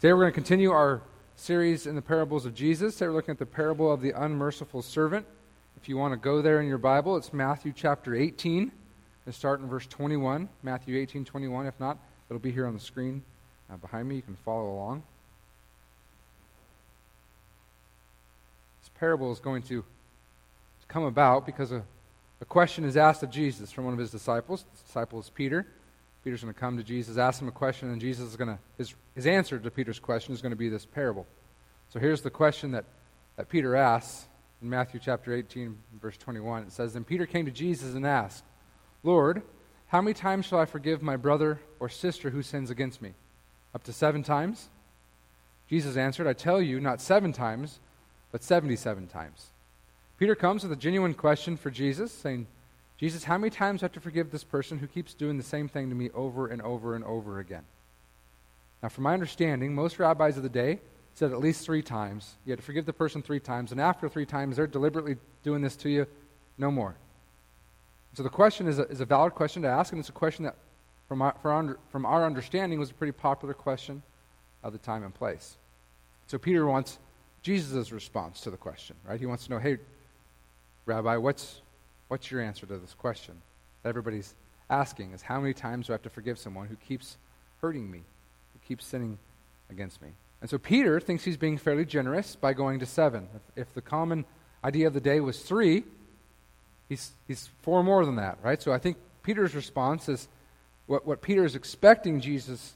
Today we're going to continue our series in the parables of Jesus. Today we're looking at the parable of the unmerciful servant. If you want to go there in your Bible, it's Matthew chapter 18. Let's start in verse 21. Matthew 18, 21. If not, it'll be here on the screen uh, behind me. You can follow along. This parable is going to come about because a, a question is asked of Jesus from one of his disciples. The disciple is Peter. Peter's going to come to Jesus, ask him a question, and Jesus is going to, his, his answer to Peter's question is going to be this parable. So here's the question that, that Peter asks in Matthew chapter 18, verse 21. It says, Then Peter came to Jesus and asked, Lord, how many times shall I forgive my brother or sister who sins against me? Up to seven times? Jesus answered, I tell you, not seven times, but 77 times. Peter comes with a genuine question for Jesus, saying, Jesus, how many times do I have to forgive this person who keeps doing the same thing to me over and over and over again? Now, from my understanding, most rabbis of the day said at least three times. You had to forgive the person three times, and after three times, they're deliberately doing this to you, no more. So the question is a, is a valid question to ask, and it's a question that, from our, our, from our understanding, was a pretty popular question of the time and place. So Peter wants Jesus' response to the question, right? He wants to know, hey, Rabbi, what's, What's your answer to this question that everybody's asking? Is how many times do I have to forgive someone who keeps hurting me, who keeps sinning against me? And so Peter thinks he's being fairly generous by going to seven. If, if the common idea of the day was three, he's, he's four more than that, right? So I think Peter's response is what, what Peter is expecting Jesus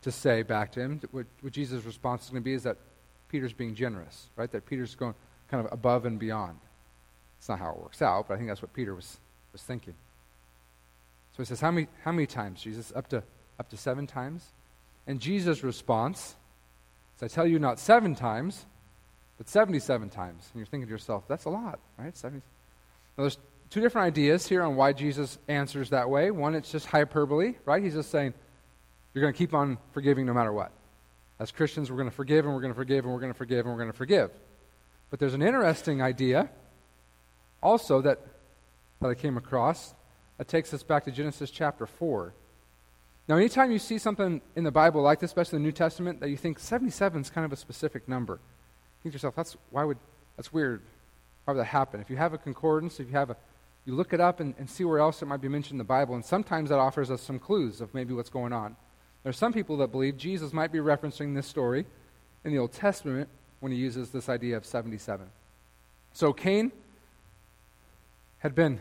to say back to him, what, what Jesus' response is going to be is that Peter's being generous, right? That Peter's going kind of above and beyond. It's not how it works out, but I think that's what Peter was, was thinking. So he says, How many, how many times, Jesus? Up to, up to seven times? And Jesus' response is, I tell you, not seven times, but 77 times. And you're thinking to yourself, that's a lot, right? 70. Now, there's two different ideas here on why Jesus answers that way. One, it's just hyperbole, right? He's just saying, you're going to keep on forgiving no matter what. As Christians, we're going to forgive and we're going to forgive and we're going to forgive and we're going to forgive. But there's an interesting idea also that, that I came across that takes us back to Genesis chapter 4. Now, anytime you see something in the Bible like this, especially the New Testament, that you think 77 is kind of a specific number, think to yourself, that's, why would, that's weird. Why would that happen? If you have a concordance, if you have a, you look it up and, and see where else it might be mentioned in the Bible, and sometimes that offers us some clues of maybe what's going on. There are some people that believe Jesus might be referencing this story in the Old Testament when he uses this idea of 77. So Cain had been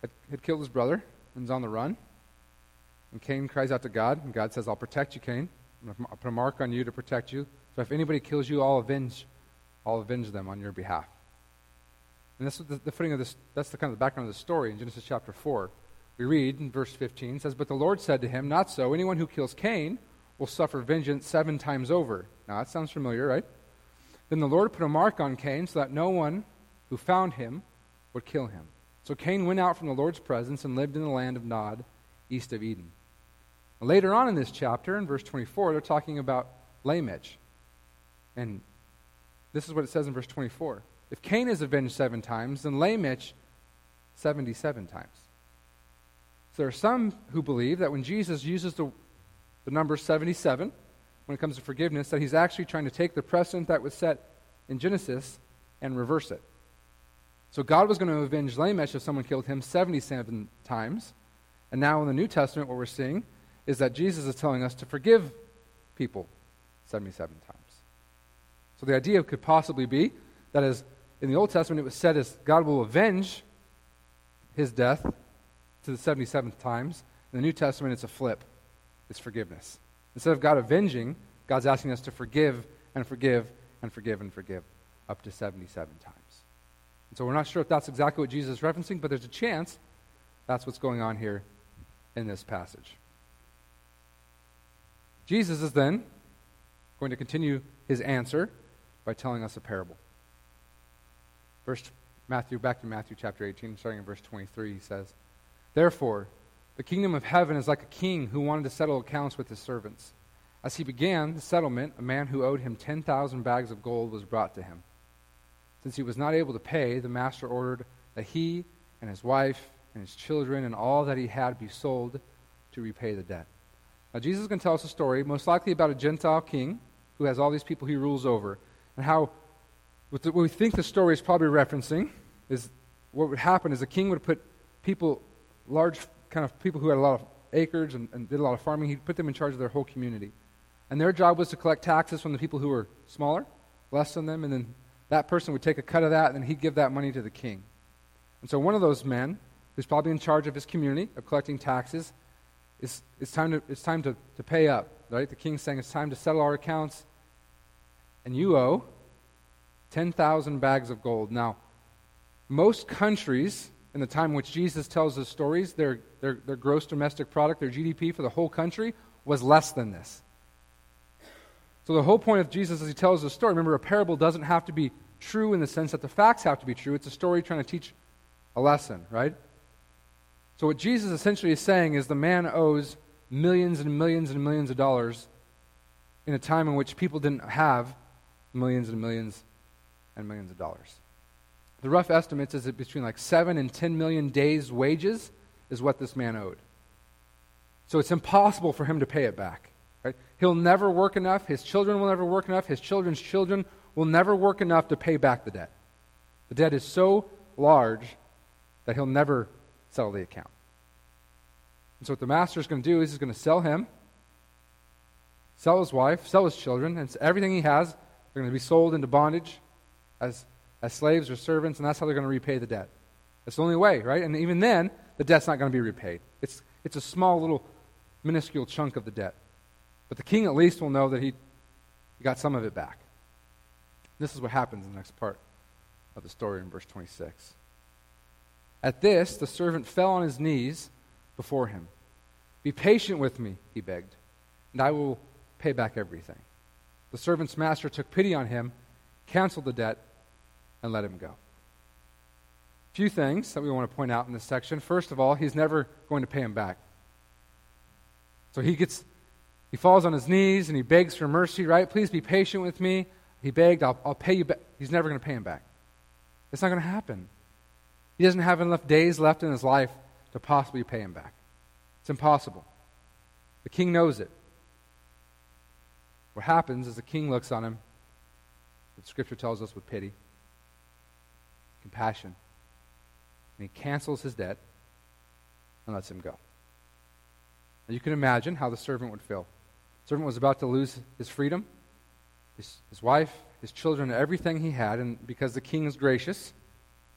had, had killed his brother and was on the run. And Cain cries out to God, and God says, I'll protect you, Cain. I'll put a mark on you to protect you. So if anybody kills you, I'll avenge, I'll avenge them on your behalf. And that's the, the footing of this, that's the kind of the background of the story in Genesis chapter 4. We read in verse 15, says, But the Lord said to him, Not so. Anyone who kills Cain will suffer vengeance seven times over. Now that sounds familiar, right? Then the Lord put a mark on Cain so that no one who found him would kill him. So Cain went out from the Lord's presence and lived in the land of Nod, east of Eden. Later on in this chapter, in verse 24, they're talking about Lamech. And this is what it says in verse 24. If Cain is avenged seven times, then Lamech 77 times. So there are some who believe that when Jesus uses the, the number 77 when it comes to forgiveness, that he's actually trying to take the precedent that was set in Genesis and reverse it. So God was going to avenge Lamech if someone killed him 77 times. And now in the New Testament, what we're seeing is that Jesus is telling us to forgive people 77 times. So the idea could possibly be that as in the Old Testament it was said as God will avenge his death to the 77th times. In the New Testament, it's a flip. It's forgiveness. Instead of God avenging, God's asking us to forgive and forgive and forgive and forgive up to 77 times. And so we're not sure if that's exactly what Jesus is referencing, but there's a chance that's what's going on here in this passage. Jesus is then going to continue his answer by telling us a parable. First, Matthew, back to Matthew chapter 18, starting in verse 23, he says, Therefore, the kingdom of heaven is like a king who wanted to settle accounts with his servants. As he began the settlement, a man who owed him 10,000 bags of gold was brought to him. Since he was not able to pay, the master ordered that he and his wife and his children and all that he had be sold to repay the debt. Now, Jesus is going to tell us a story, most likely about a Gentile king who has all these people he rules over, and how what, we think the story is probably referencing is what would happen is the king would put people, large kind of people who had a lot of acres and, and did a lot of farming, he'd put them in charge of their whole community. And their job was to collect taxes from the people who were smaller, less than them, and then that person would take a cut of that, and then he'd give that money to the king. And so one of those men, who's probably in charge of his community, of collecting taxes, is, it's time, to, it's time to, to pay up, right? The king's saying it's time to settle our accounts, and you owe 10,000 bags of gold. Now, most countries in the time in which Jesus tells his stories, their, their, their gross domestic product, their GDP for the whole country, was less than this. So, the whole point of Jesus as he tells the story, remember, a parable doesn't have to be true in the sense that the facts have to be true. It's a story trying to teach a lesson, right? So, what Jesus essentially is saying is the man owes millions and millions and millions of dollars in a time in which people didn't have millions and millions and millions of dollars. The rough estimates is that between like 7 and 10 million days' wages is what this man owed. So it's impossible for him to pay it back. He'll never work enough. His children will never work enough. His children's children will never work enough to pay back the debt. The debt is so large that he'll never settle the account. And so what the master is going to do is he's going to sell him, sell his wife, sell his children, and everything he has, they're going to be sold into bondage as, as slaves or servants, and that's how they're going to repay the debt. That's the only way, right? And even then, the debt's not going to be repaid. It's, it's a small little minuscule chunk of the debt. But the king at least will know that he, he got some of it back. This is what happens in the next part of the story in verse 26. At this, the servant fell on his knees before him. Be patient with me, he begged, and I will pay back everything. The servant's master took pity on him, canceled the debt, and let him go. A few things that we want to point out in this section. First of all, he's never going to pay him back. So he gets he falls on his knees and he begs for mercy, right? Please be patient with me. He begged, I'll, I'll pay you back. He's never going to pay him back. It's not going to happen. He doesn't have enough days left in his life to possibly pay him back. It's impossible. The king knows it. What happens is the king looks on him, the scripture tells us with pity, compassion, and he cancels his debt and lets him go. You can imagine how the servant would feel. Servant was about to lose his freedom, his, his wife, his children, everything he had, and because the king is gracious,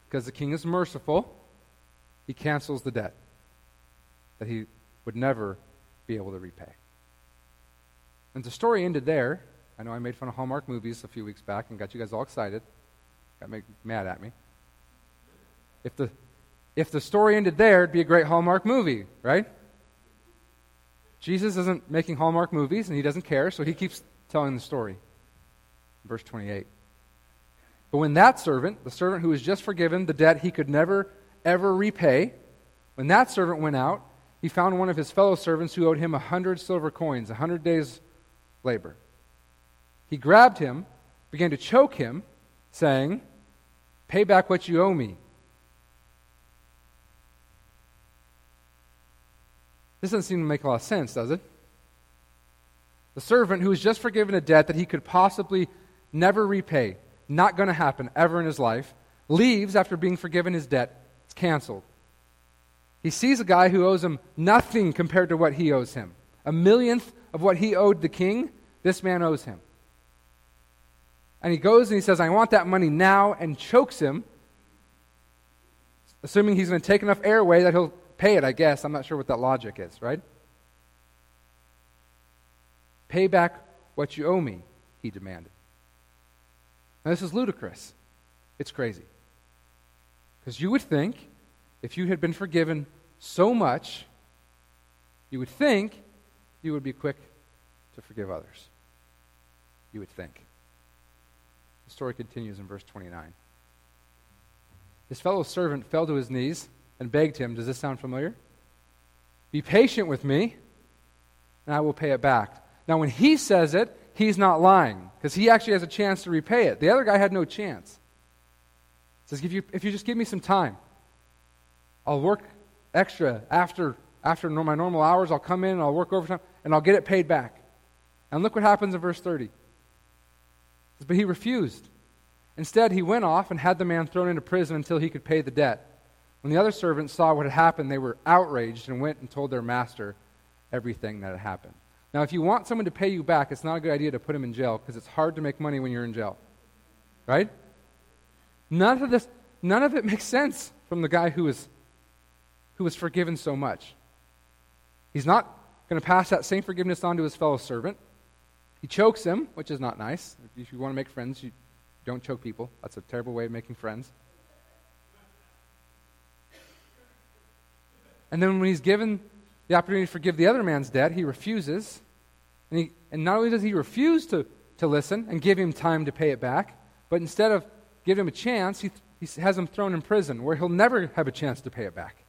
because the king is merciful, he cancels the debt that he would never be able to repay. And the story ended there. I know I made fun of Hallmark movies a few weeks back and got you guys all excited. Got me mad at me. If the, if the story ended there, it'd be a great Hallmark movie, right? Jesus isn't making Hallmark movies and he doesn't care, so he keeps telling the story. Verse 28. But when that servant, the servant who was just forgiven the debt he could never, ever repay, when that servant went out, he found one of his fellow servants who owed him a hundred silver coins, a hundred days' labor. He grabbed him, began to choke him, saying, Pay back what you owe me. This doesn't seem to make a lot of sense, does it? The servant who was just forgiven a debt that he could possibly never repay, not going to happen ever in his life, leaves after being forgiven his debt. It's canceled. He sees a guy who owes him nothing compared to what he owes him. A millionth of what he owed the king, this man owes him. And he goes and he says, I want that money now, and chokes him, assuming he's going to take enough air away that he'll pay it, I guess. I'm not sure what that logic is, right? Pay back what you owe me, he demanded. Now, this is ludicrous. It's crazy. Because you would think, if you had been forgiven so much, you would think you would be quick to forgive others. You would think. The story continues in verse 29. His fellow servant fell to his knees and begged him, Does this sound familiar? Be patient with me, and I will pay it back. Now, when he says it, he's not lying, because he actually has a chance to repay it. The other guy had no chance. He says, if you, if you just give me some time, I'll work extra after after my normal hours, I'll come in and I'll work overtime and I'll get it paid back. And look what happens in verse 30. But he refused. Instead, he went off and had the man thrown into prison until he could pay the debt. When the other servants saw what had happened, they were outraged and went and told their master everything that had happened. Now, if you want someone to pay you back, it's not a good idea to put him in jail because it's hard to make money when you're in jail. Right? None of this, none of it makes sense from the guy who was, who was forgiven so much. He's not going to pass that same forgiveness on to his fellow servant. He chokes him, which is not nice. If you want to make friends, you don't choke people. That's a terrible way of making friends. And then when he's given the opportunity to forgive the other man's debt, he refuses. And, he, and not only does he refuse to, to listen and give him time to pay it back, but instead of giving him a chance, he, he has him thrown in prison where he'll never have a chance to pay it back.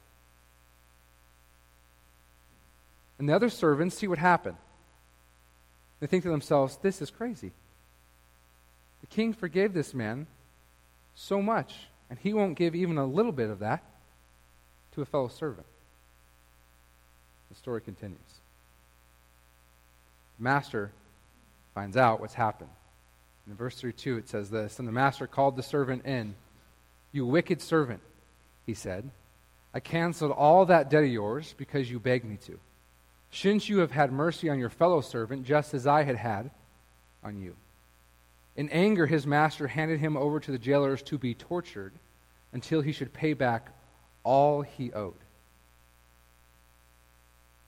And the other servants see what happened. They think to themselves, this is crazy. The king forgave this man so much, and he won't give even a little bit of that to a fellow servant. The story continues. The master finds out what's happened. In verse 32, it says this And the master called the servant in. You wicked servant, he said, I canceled all that debt of yours because you begged me to. Shouldn't you have had mercy on your fellow servant just as I had had on you? In anger, his master handed him over to the jailers to be tortured until he should pay back all he owed.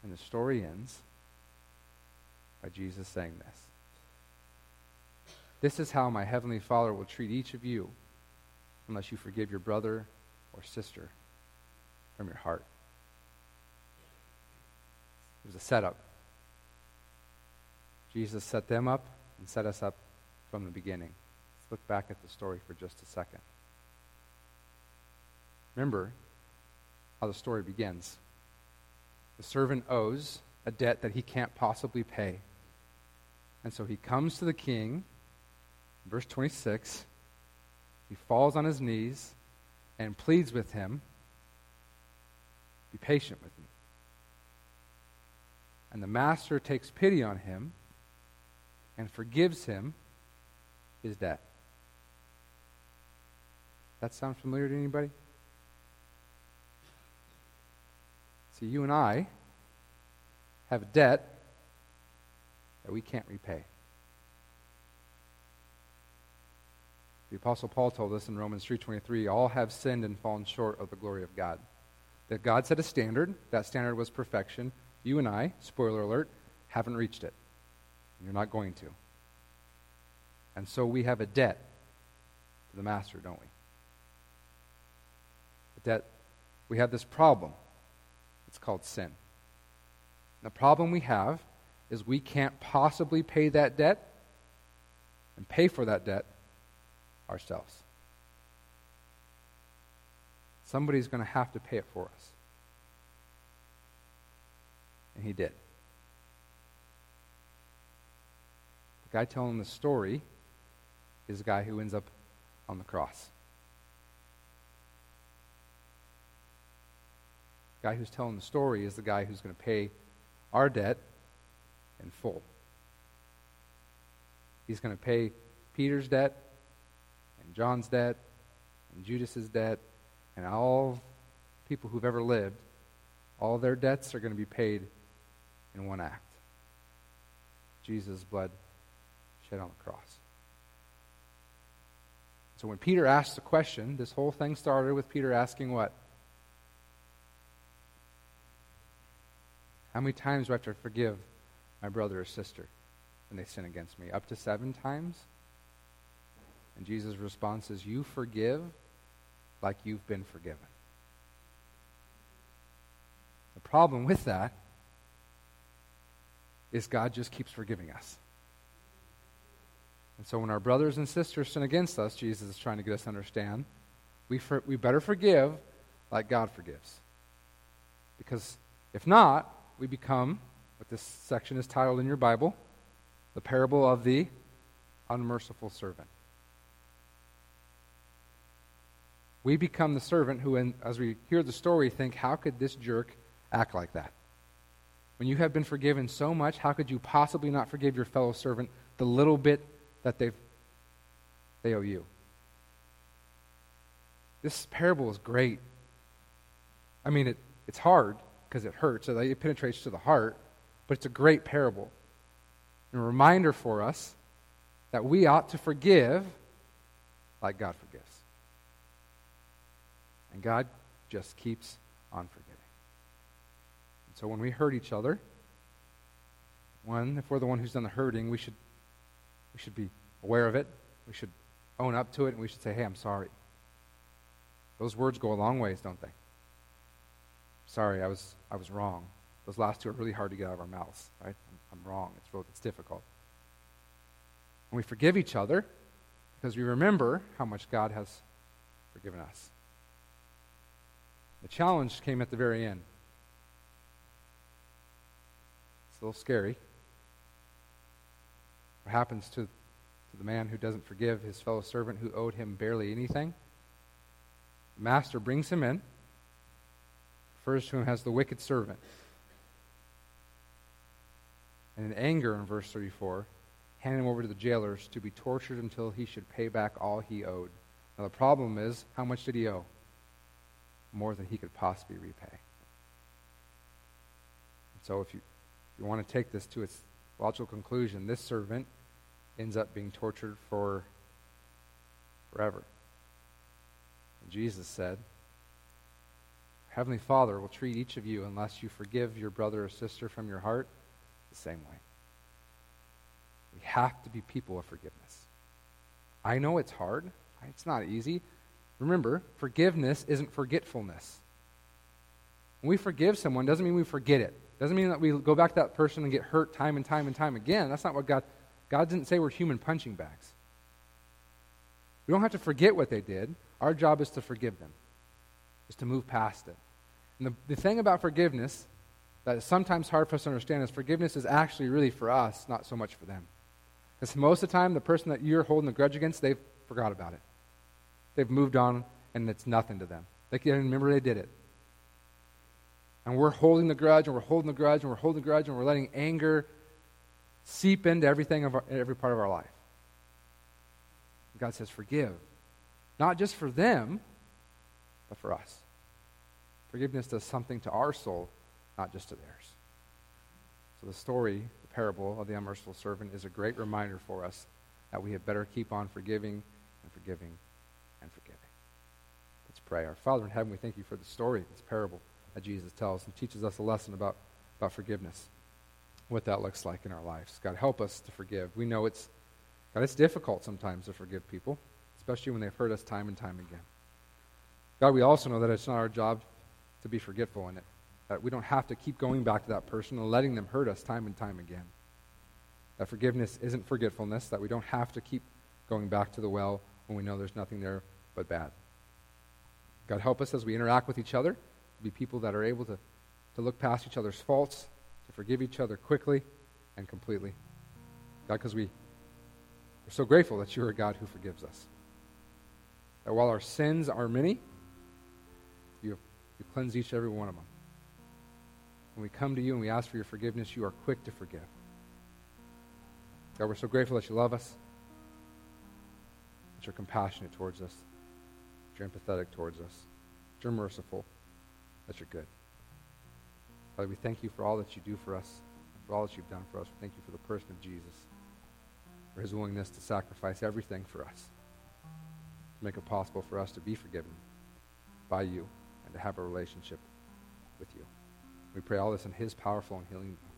And the story ends by Jesus saying this This is how my heavenly Father will treat each of you unless you forgive your brother or sister from your heart. It was a setup. Jesus set them up and set us up from the beginning. Let's look back at the story for just a second. Remember how the story begins. The servant owes a debt that he can't possibly pay. And so he comes to the king, verse 26. He falls on his knees and pleads with him Be patient with me. And the master takes pity on him and forgives him his debt. That sound familiar to anybody? See, you and I have a debt that we can't repay. The apostle Paul told us in Romans 3:23, all have sinned and fallen short of the glory of God. That God set a standard, that standard was perfection. You and I, spoiler alert, haven't reached it. You're not going to. And so we have a debt to the master, don't we? A debt. We have this problem. It's called sin. The problem we have is we can't possibly pay that debt and pay for that debt ourselves. Somebody's going to have to pay it for us. And he did. The guy telling the story is the guy who ends up on the cross. The guy who's telling the story is the guy who's going to pay our debt in full. He's going to pay Peter's debt and John's debt and Judas's debt and all people who've ever lived. All their debts are going to be paid in one act. Jesus' blood shed on the cross. So when Peter asks the question, this whole thing started with Peter asking what? How many times do I have to forgive my brother or sister when they sin against me? Up to seven times? And Jesus' response is, You forgive like you've been forgiven. The problem with that is God just keeps forgiving us. And so when our brothers and sisters sin against us, Jesus is trying to get us to understand, we, for, we better forgive like God forgives. Because if not, we become what this section is titled in your Bible the parable of the unmerciful servant. We become the servant who, as we hear the story, think, how could this jerk act like that. When you have been forgiven so much, how could you possibly not forgive your fellow servant the little bit that they've, they owe you? This parable is great. I mean, it, it's hard because it hurts, it penetrates to the heart, but it's a great parable. And a reminder for us that we ought to forgive like God forgives. And God just keeps on forgiving. And so when we hurt each other, one, if we're the one who's done the hurting, we should, we should be aware of it. We should own up to it, and we should say, hey, I'm sorry. Those words go a long ways, don't they? Sorry, I was, I was wrong. Those last two are really hard to get out of our mouths, right? I'm, I'm wrong. It's, it's difficult. And we forgive each other because we remember how much God has forgiven us. The challenge came at the very end. It's a little scary. What happens to, to the man who doesn't forgive his fellow servant who owed him barely anything? The master brings him in, refers to him as the wicked servant. And in anger, in verse 34, hand him over to the jailers to be tortured until he should pay back all he owed. Now, the problem is, how much did he owe? More than he could possibly repay. And So, if you, you want to take this to its logical conclusion, this servant ends up being tortured for forever. And Jesus said, Heavenly Father will treat each of you, unless you forgive your brother or sister from your heart, the same way. We have to be people of forgiveness. I know it's hard, it's not easy. Remember, forgiveness isn't forgetfulness. When we forgive someone, doesn't mean we forget it. Doesn't mean that we go back to that person and get hurt time and time and time again. That's not what God God didn't say we're human punching bags. We don't have to forget what they did. Our job is to forgive them, is to move past it. And the, the thing about forgiveness that is sometimes hard for us to understand is forgiveness is actually really for us, not so much for them. Because most of the time, the person that you're holding a grudge against, they've forgot about it. They've moved on, and it's nothing to them. They can't remember they did it. And we're holding the grudge, and we're holding the grudge, and we're holding the grudge, and we're letting anger seep into everything of our, every part of our life. God says, forgive. Not just for them, but for us. Forgiveness does something to our soul, not just to theirs. So the story the parable of the unmerciful servant is a great reminder for us that we had better keep on forgiving and forgiving and forgiving. Let's pray. Our Father in heaven, we thank you for the story, this parable that Jesus tells and teaches us a lesson about, about forgiveness, what that looks like in our lives. God, help us to forgive. We know it's, God, it's difficult sometimes to forgive people, especially when they've hurt us time and time again. God, we also know that it's not our job to be forgetful in it. That we don't have to keep going back to that person and letting them hurt us time and time again. That forgiveness isn't forgetfulness, that we don't have to keep going back to the well when we know there's nothing there but bad. God, help us as we interact with each other to be people that are able to, to look past each other's faults, to forgive each other quickly and completely. God, because we, we're so grateful that you're a God who forgives us. That while our sins are many, you, cleanse each and every one of them. When we come to you and we ask for your forgiveness, you are quick to forgive. God, we're so grateful that you love us, that you're compassionate towards us, that you're empathetic towards us, that you're merciful, that you're good. Father, we thank you for all that you do for us, for all that you've done for us. We thank you for the person of Jesus, for his willingness to sacrifice everything for us, to make it possible for us to be forgiven by you and to have a relationship with you. We pray all this in his powerful and healing name.